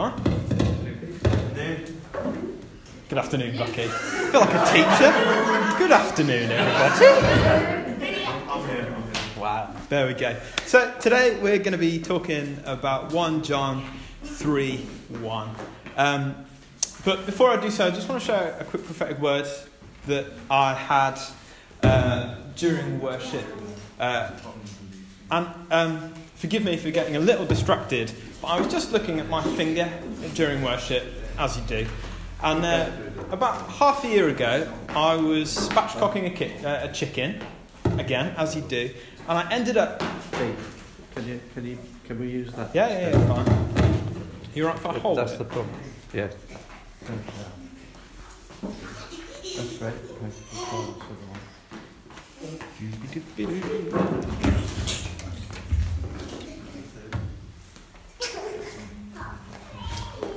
Good afternoon, Bucky. I feel like a teacher. Good afternoon, everybody. Wow, there we go. So today we're going to be talking about 1 John 3 1. Um, but before I do so, I just want to share a quick prophetic word that I had uh, during worship. Uh, and um, forgive me for getting a little distracted, but I was just looking at my finger during worship, as you do. And uh, about half a year ago, I was spatchcocking a, ki- uh, a chicken, again, as you do, and I ended up. Steve, can you can you can we use that? Yeah, yeah, yeah, fine. You're right if I hold That's it? the problem. Yeah. That's right.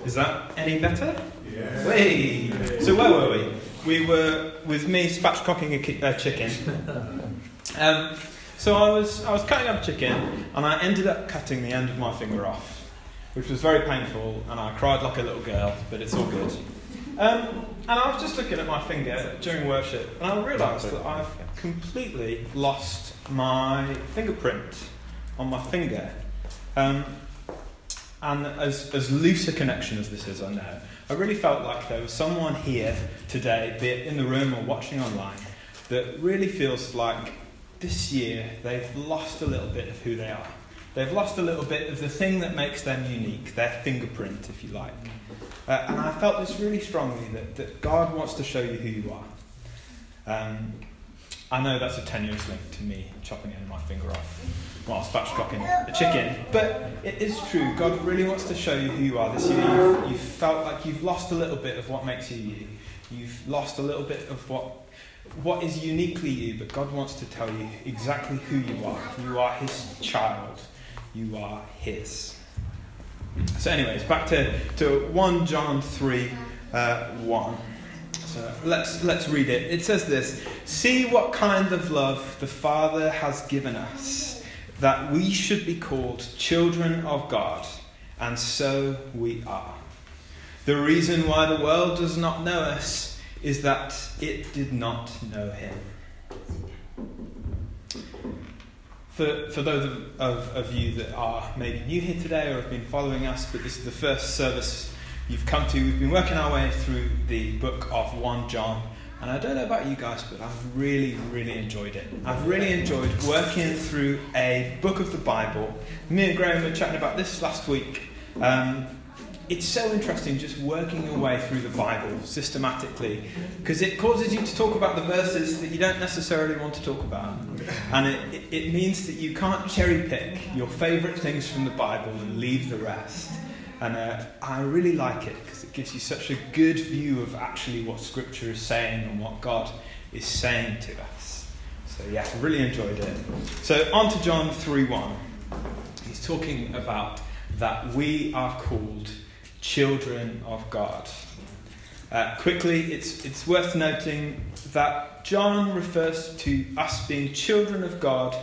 Is that any better? Yeah. Wait. So where were we? We were with me spatchcocking a ki- uh, chicken. Um, so I was I was cutting up chicken, and I ended up cutting the end of my finger off, which was very painful, and I cried like a little girl. But it's all good. Um, and I was just looking at my finger during worship, and I realised that I've completely lost my fingerprint on my finger. Um, and as, as loose a connection as this is, I know, I really felt like there was someone here today, be it in the room or watching online, that really feels like this year they've lost a little bit of who they are. They've lost a little bit of the thing that makes them unique, their fingerprint, if you like. Uh, and I felt this really strongly that, that God wants to show you who you are. Um, I know that's a tenuous link to me chopping of my finger off while spatchcocking a chicken, but it is true. God really wants to show you who you are this year. You've, you've felt like you've lost a little bit of what makes you you. You've lost a little bit of what what is uniquely you, but God wants to tell you exactly who you are. You are His child. You are His. So, anyways, back to, to 1 John 3 uh, 1. So let's, let's read it. It says this See what kind of love the Father has given us, that we should be called children of God, and so we are. The reason why the world does not know us is that it did not know Him. For, for those of, of, of you that are maybe new here today or have been following us, but this is the first service you've come to, we've been working our way through the book of 1 John. And I don't know about you guys, but I've really, really enjoyed it. I've really enjoyed working through a book of the Bible. Me and Graham were chatting about this last week. Um, it's so interesting just working your way through the Bible systematically because it causes you to talk about the verses that you don't necessarily want to talk about. And it, it, it means that you can't cherry pick your favourite things from the Bible and leave the rest. And uh, I really like it because it gives you such a good view of actually what Scripture is saying and what God is saying to us. So, yeah, I really enjoyed it. So, on to John 3 1. He's talking about that we are called children of God. Uh, quickly, it's, it's worth noting that John refers to us being children of God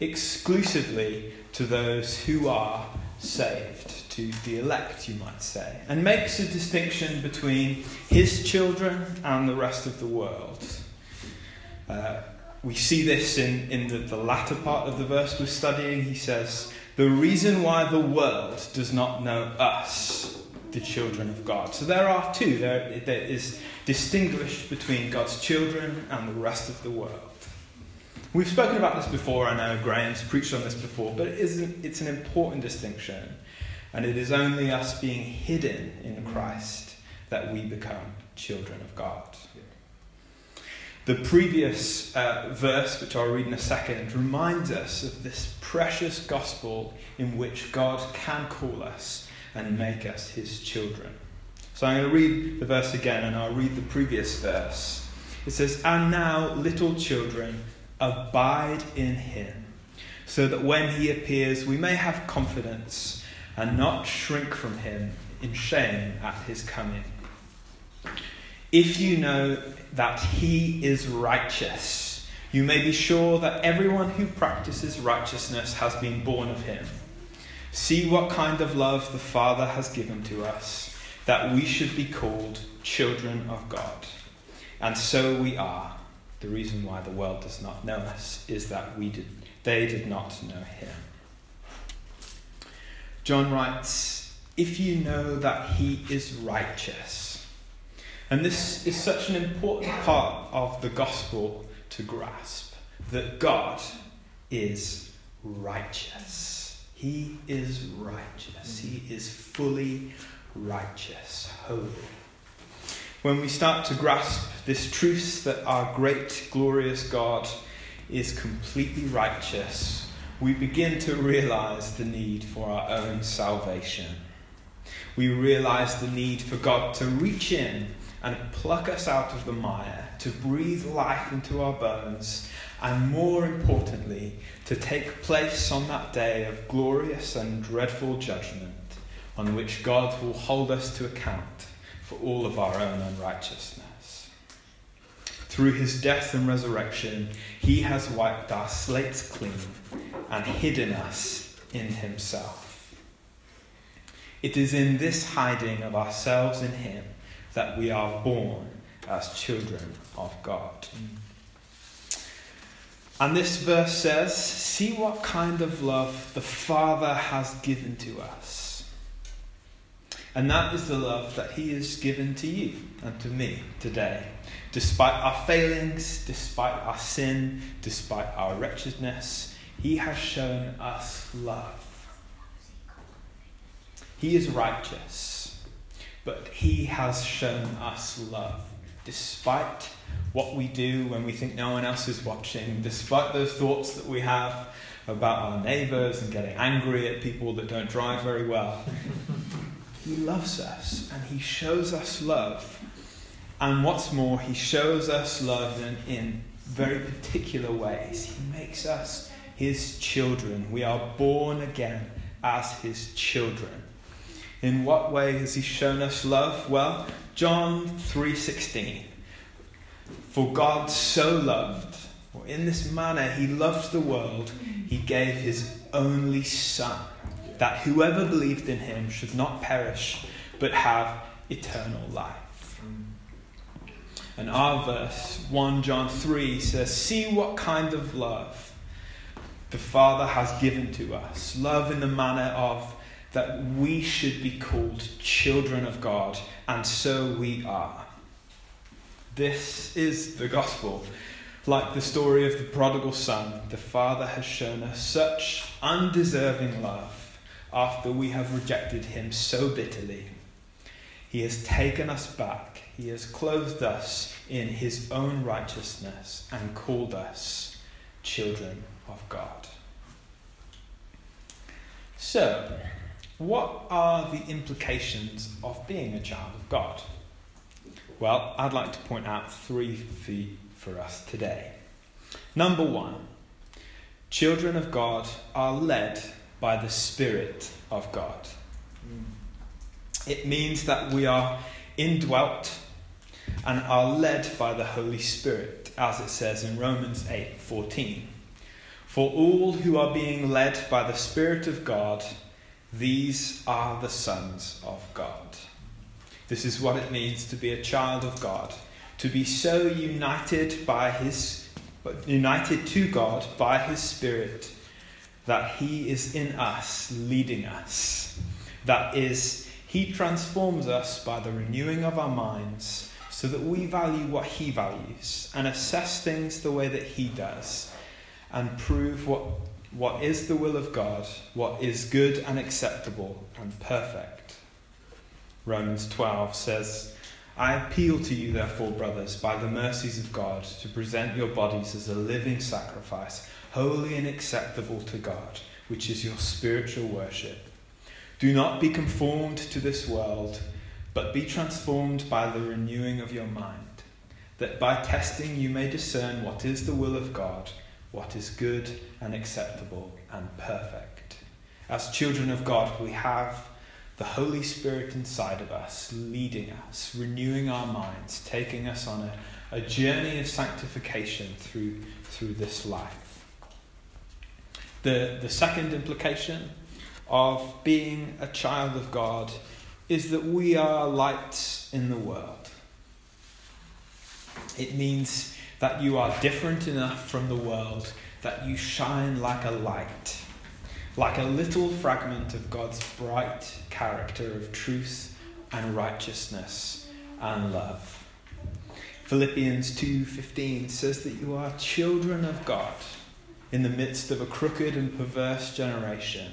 exclusively to those who are saved, to the elect, you might say, and makes a distinction between his children and the rest of the world. Uh, we see this in, in the, the latter part of the verse we're studying. He says, The reason why the world does not know us the children of God. So there are two. There, there is distinguished between God's children and the rest of the world. We've spoken about this before. I know Graham's preached on this before, but it is an, it's an important distinction, and it is only us being hidden in Christ that we become children of God. The previous uh, verse, which I'll read in a second, reminds us of this precious gospel in which God can call us and make us his children. So I'm going to read the verse again and I'll read the previous verse. It says, And now, little children, abide in him, so that when he appears, we may have confidence and not shrink from him in shame at his coming. If you know that he is righteous, you may be sure that everyone who practices righteousness has been born of him. See what kind of love the Father has given to us, that we should be called children of God. And so we are. The reason why the world does not know us is that we did, they did not know him. John writes, If you know that he is righteous. And this is such an important part of the gospel to grasp that God is righteous. He is righteous. He is fully righteous, holy. When we start to grasp this truth that our great, glorious God is completely righteous, we begin to realize the need for our own salvation. We realize the need for God to reach in and pluck us out of the mire, to breathe life into our bones, and more importantly, to take place on that day of glorious and dreadful judgment on which God will hold us to account for all of our own unrighteousness. Through his death and resurrection, he has wiped our slates clean and hidden us in himself. It is in this hiding of ourselves in him that we are born as children of God. And this verse says, See what kind of love the Father has given to us. And that is the love that He has given to you and to me today. Despite our failings, despite our sin, despite our wretchedness, He has shown us love. He is righteous, but He has shown us love. Despite what we do when we think no one else is watching, despite those thoughts that we have about our neighbours and getting angry at people that don't drive very well. he loves us and He shows us love. And what's more, He shows us love in, in very particular ways. He makes us His children. We are born again as His children. In what way has He shown us love? Well, John 3:16 For God so loved or in this manner he loved the world he gave his only son that whoever believed in him should not perish but have eternal life. And our verse 1 John 3 says see what kind of love the Father has given to us love in the manner of that we should be called children of God, and so we are. This is the gospel. Like the story of the prodigal son, the Father has shown us such undeserving love after we have rejected him so bitterly. He has taken us back, he has clothed us in his own righteousness, and called us children of God. So, what are the implications of being a child of God? Well, I'd like to point out three for us today. Number one, children of God are led by the Spirit of God. Mm. It means that we are indwelt and are led by the Holy Spirit, as it says in Romans 8:14. For all who are being led by the Spirit of God, these are the sons of God. This is what it means to be a child of God, to be so united by his united to God by his spirit that he is in us leading us. That is he transforms us by the renewing of our minds so that we value what he values and assess things the way that he does and prove what what is the will of God, what is good and acceptable and perfect. Romans 12 says, I appeal to you, therefore, brothers, by the mercies of God, to present your bodies as a living sacrifice, holy and acceptable to God, which is your spiritual worship. Do not be conformed to this world, but be transformed by the renewing of your mind, that by testing you may discern what is the will of God what is good and acceptable and perfect. As children of God, we have the Holy Spirit inside of us, leading us, renewing our minds, taking us on a, a journey of sanctification through, through this life. The, the second implication of being a child of God is that we are lights in the world. It means that you are different enough from the world that you shine like a light, like a little fragment of God's bright character of truth and righteousness and love. Philippians 2:15 says that you are children of God in the midst of a crooked and perverse generation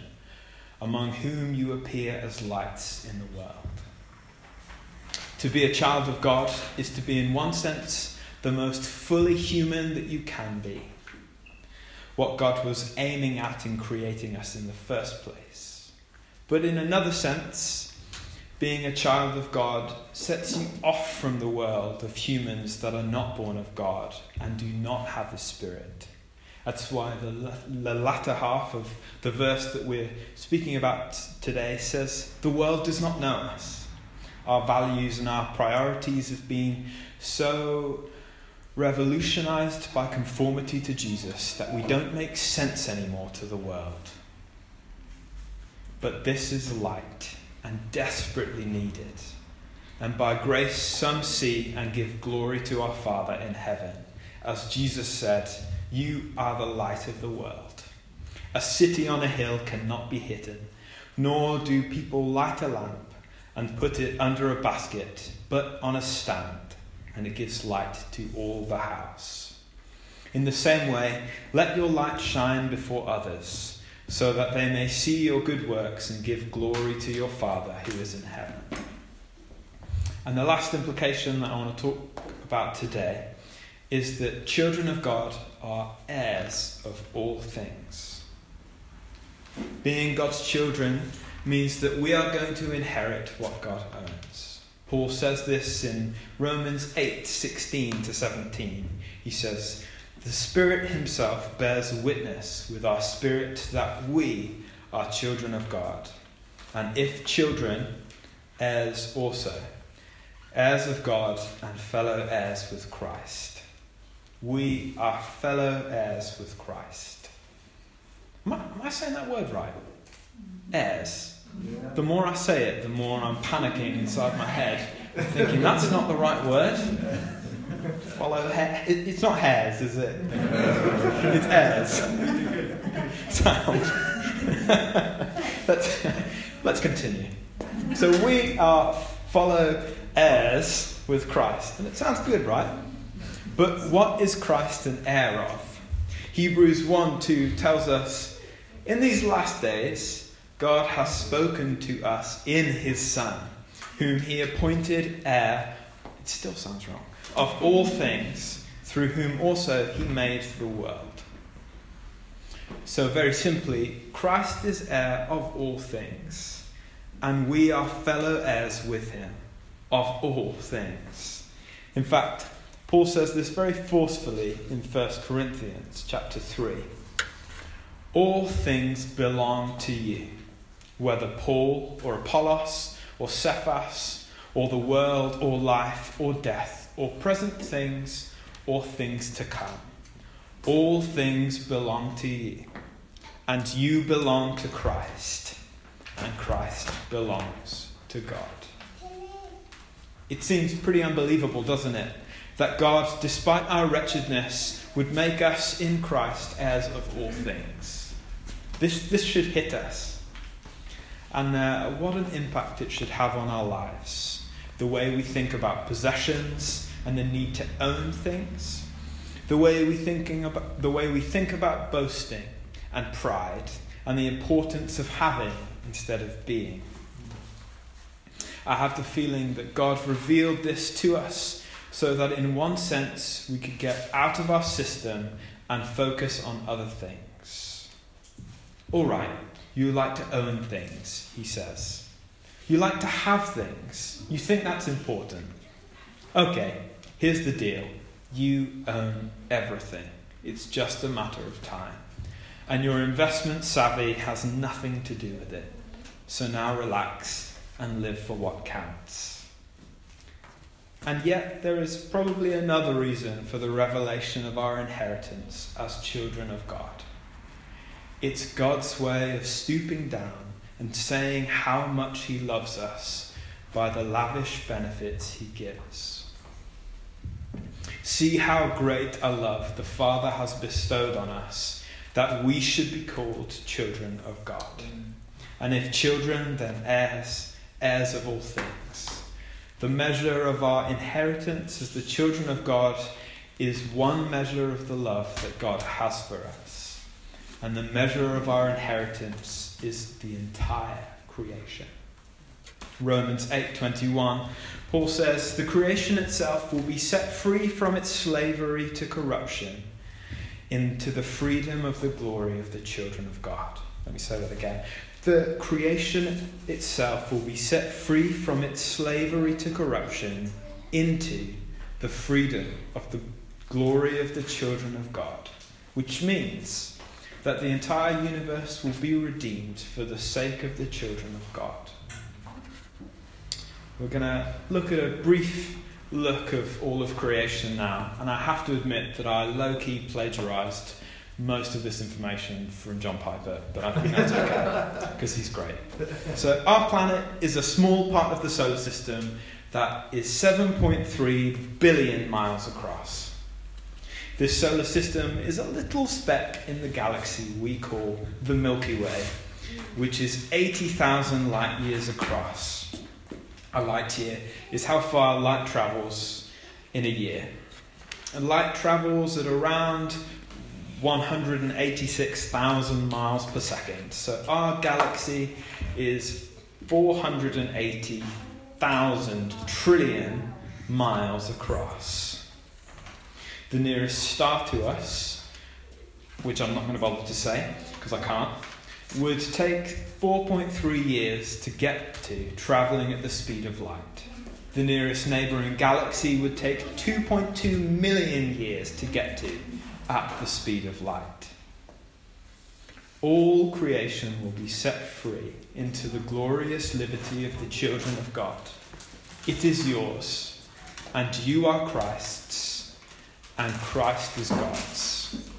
among whom you appear as lights in the world. To be a child of God is to be in one sense the most fully human that you can be. What God was aiming at in creating us in the first place. But in another sense, being a child of God sets you off from the world of humans that are not born of God and do not have the Spirit. That's why the, the latter half of the verse that we're speaking about today says, The world does not know us. Our values and our priorities have been so revolutionized by conformity to Jesus that we don't make sense anymore to the world. But this is light and desperately needed. And by grace, some see and give glory to our Father in heaven. As Jesus said, You are the light of the world. A city on a hill cannot be hidden, nor do people light a lamp and put it under a basket, but on a stand, and it gives light to all the house. In the same way, let your light shine before others so that they may see your good works and give glory to your Father who is in heaven. And the last implication that I want to talk about today is that children of God are heirs of all things. Being God's children means that we are going to inherit what God owns. Paul says this in Romans 8 16 to 17. He says, the Spirit Himself bears witness with our spirit that we are children of God. And if children, heirs also, heirs of God and fellow heirs with Christ. We are fellow heirs with Christ. Am I, am I saying that word right? Heirs. Yeah. The more I say it, the more I'm panicking inside my head, thinking that's not the right word. Follow hair. It, it's not hairs, is it? it's heirs. Sound. let's, let's continue. So we are follow heirs with Christ. And it sounds good, right? But what is Christ an heir of? Hebrews 1 2 tells us in these last days, God has spoken to us in his Son, whom he appointed heir. It still sounds wrong of all things, through whom also he made the world. So, very simply, Christ is heir of all things, and we are fellow heirs with him of all things. In fact, Paul says this very forcefully in 1 Corinthians chapter 3. All things belong to you, whether Paul or Apollos or Cephas or the world or life or death or present things, or things to come. All things belong to you, and you belong to Christ, and Christ belongs to God. It seems pretty unbelievable, doesn't it? That God, despite our wretchedness, would make us in Christ heirs of all things. This, this should hit us. And uh, what an impact it should have on our lives. The way we think about possessions, and the need to own things, the way we thinking about the way we think about boasting and pride, and the importance of having instead of being. I have the feeling that God revealed this to us so that, in one sense, we could get out of our system and focus on other things. All right, you like to own things, he says. You like to have things. You think that's important. Okay, Here's the deal you own everything, it's just a matter of time. And your investment savvy has nothing to do with it. So now relax and live for what counts. And yet, there is probably another reason for the revelation of our inheritance as children of God. It's God's way of stooping down and saying how much he loves us by the lavish benefits he gives. See how great a love the Father has bestowed on us that we should be called children of God. Mm. And if children, then heirs, heirs of all things. The measure of our inheritance as the children of God is one measure of the love that God has for us. And the measure of our inheritance is the entire creation. Romans 8:21 Paul says the creation itself will be set free from its slavery to corruption into the freedom of the glory of the children of God. Let me say that again. Creation itself will be set free from its slavery to corruption into the freedom of the glory of the children of God, which means that the entire universe will be redeemed for the sake of the children of God. We're going to look at a brief look of all of creation now, and I have to admit that I low key plagiarized most of this information from John Piper, but I think that's okay because he's great. So, our planet is a small part of the solar system that is 7.3 billion miles across. This solar system is a little speck in the galaxy we call the Milky Way, which is 80,000 light years across. A light year is how far light travels in a year. And light travels at around 186,000 miles per second. So our galaxy is 480,000 trillion miles across. The nearest star to us, which I'm not going to bother to say because I can't, would take 4.3 years to get to, travelling at the speed of light. The nearest neighbouring galaxy would take 2.2 million years to get to at the speed of light. All creation will be set free into the glorious liberty of the children of God. It is yours, and you are Christ's, and Christ is God's.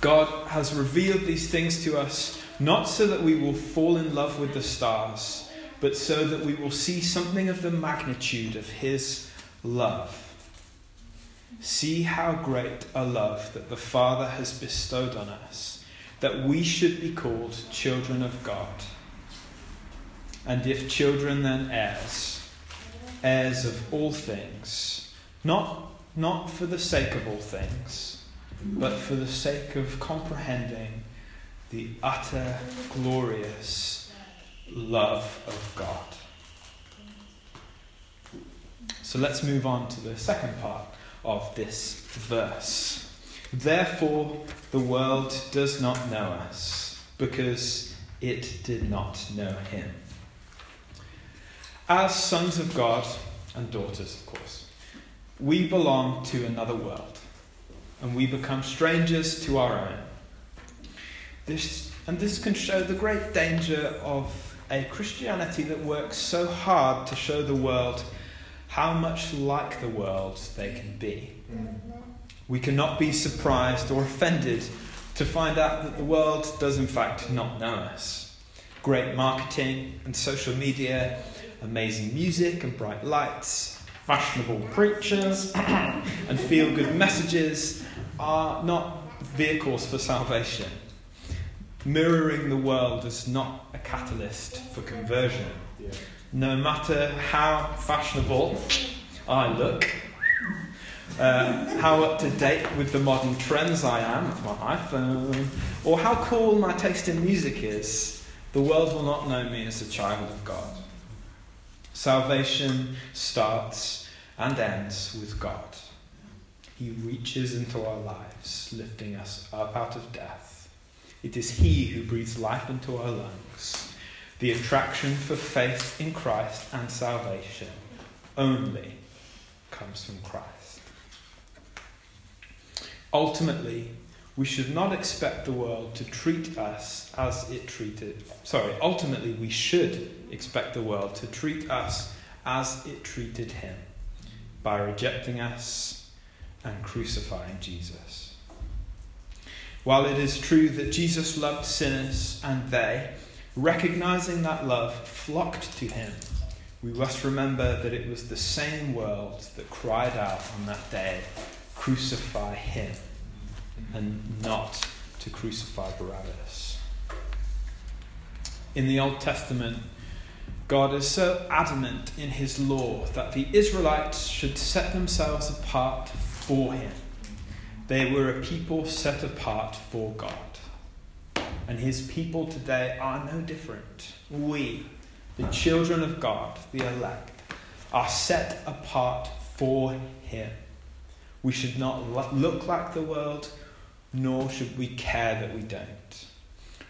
God has revealed these things to us not so that we will fall in love with the stars, but so that we will see something of the magnitude of His love. See how great a love that the Father has bestowed on us, that we should be called children of God. And if children, then heirs, heirs of all things, not, not for the sake of all things but for the sake of comprehending the utter glorious love of God. So let's move on to the second part of this verse. Therefore, the world does not know us, because it did not know him. As sons of God and daughters, of course, we belong to another world and we become strangers to our own. This, and this can show the great danger of a Christianity that works so hard to show the world how much like the world they can be. Mm-hmm. We cannot be surprised or offended to find out that the world does, in fact, not know us. Great marketing and social media, amazing music and bright lights, fashionable preachers, and feel good messages are not vehicles for salvation. Mirroring the world is not a catalyst for conversion. No matter how fashionable I look, uh, how up to date with the modern trends I am with my iPhone, or how cool my taste in music is, the world will not know me as a child of God. Salvation starts and ends with God. He reaches into our lives, lifting us up out of death. It is He who breathes life into our lungs. The attraction for faith in Christ and salvation only comes from Christ. Ultimately, we should not expect the world to treat us as it treated. Sorry, ultimately, we should expect the world to treat us as it treated him by rejecting us and crucifying Jesus. While it is true that Jesus loved sinners and they, Recognizing that love flocked to him, we must remember that it was the same world that cried out on that day, Crucify him, and not to crucify Barabbas. In the Old Testament, God is so adamant in his law that the Israelites should set themselves apart for him. They were a people set apart for God. And his people today are no different. We, the children of God, the elect, are set apart for him. We should not look like the world, nor should we care that we don't.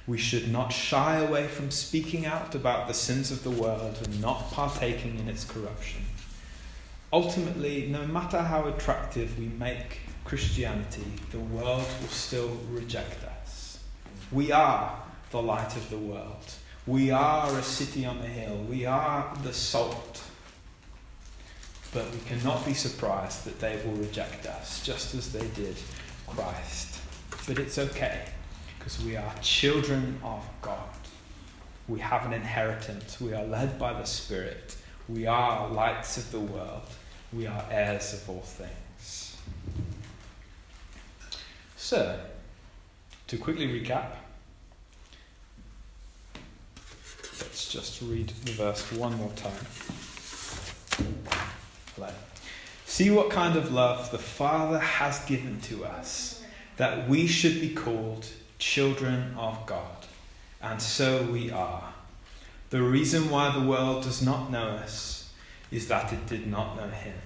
We should not shy away from speaking out about the sins of the world and not partaking in its corruption. Ultimately, no matter how attractive we make Christianity, the world will still reject us. We are the light of the world. We are a city on the hill. We are the salt. But we cannot be surprised that they will reject us, just as they did Christ. But it's okay because we are children of God. We have an inheritance. We are led by the Spirit. We are lights of the world. We are heirs of all things. So, to quickly recap, let's just read the verse one more time. See what kind of love the Father has given to us, that we should be called children of God. And so we are. The reason why the world does not know us is that it did not know Him.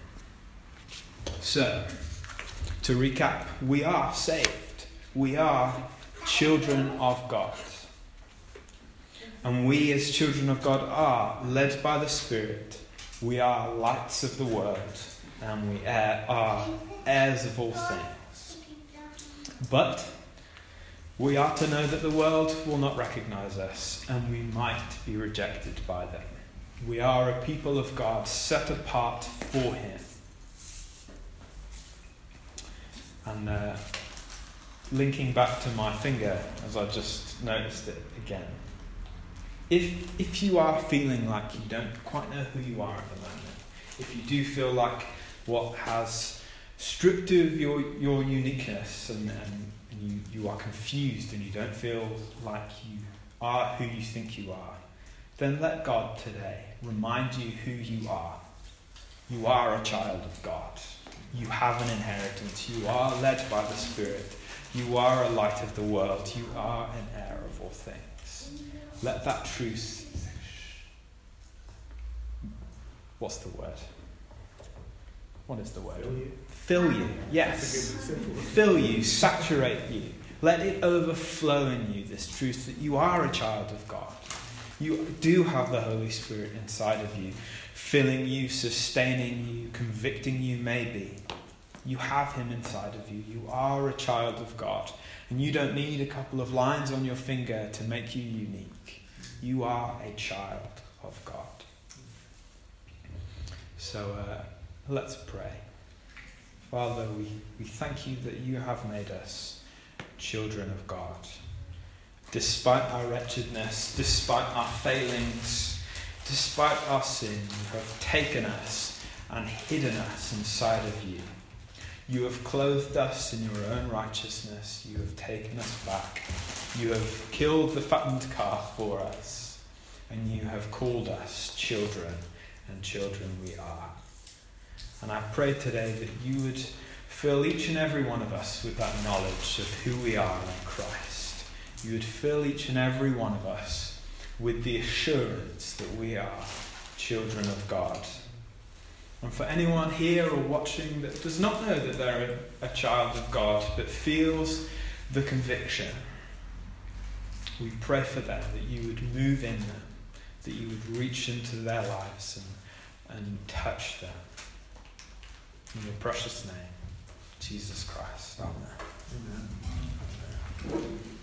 So, to recap, we are saved. We are children of God. And we, as children of God, are led by the Spirit. We are lights of the world. And we are heirs of all things. But we are to know that the world will not recognize us and we might be rejected by them. We are a people of God set apart for Him. And uh, linking back to my finger as I just noticed it again. If, if you are feeling like you don't quite know who you are at the moment, if you do feel like what has stripped you of your, your uniqueness and, and you, you are confused and you don't feel like you are who you think you are, then let God today remind you who you are. You are a child of God. You have an inheritance. You are led by the Spirit. You are a light of the world. You are an heir of all things. Let that truth. What's the word? What is the word? Fill you. Fill you, yes. Fill you, saturate you. Let it overflow in you, this truth that you are a child of God. You do have the Holy Spirit inside of you, filling you, sustaining you, convicting you, maybe. You have Him inside of you. You are a child of God. And you don't need a couple of lines on your finger to make you unique. You are a child of God. So uh, let's pray. Father, we, we thank you that you have made us children of God. Despite our wretchedness, despite our failings, despite our sin, you have taken us and hidden us inside of you. You have clothed us in your own righteousness. You have taken us back. You have killed the fattened calf for us. And you have called us children, and children we are. And I pray today that you would fill each and every one of us with that knowledge of who we are in Christ. You would fill each and every one of us with the assurance that we are children of God. And for anyone here or watching that does not know that they're a, child of God, but feels the conviction, we pray for them that you would move in them, that you would reach into their lives and, and touch them. In your precious name, Jesus Christ. Amen. Amen. Amen.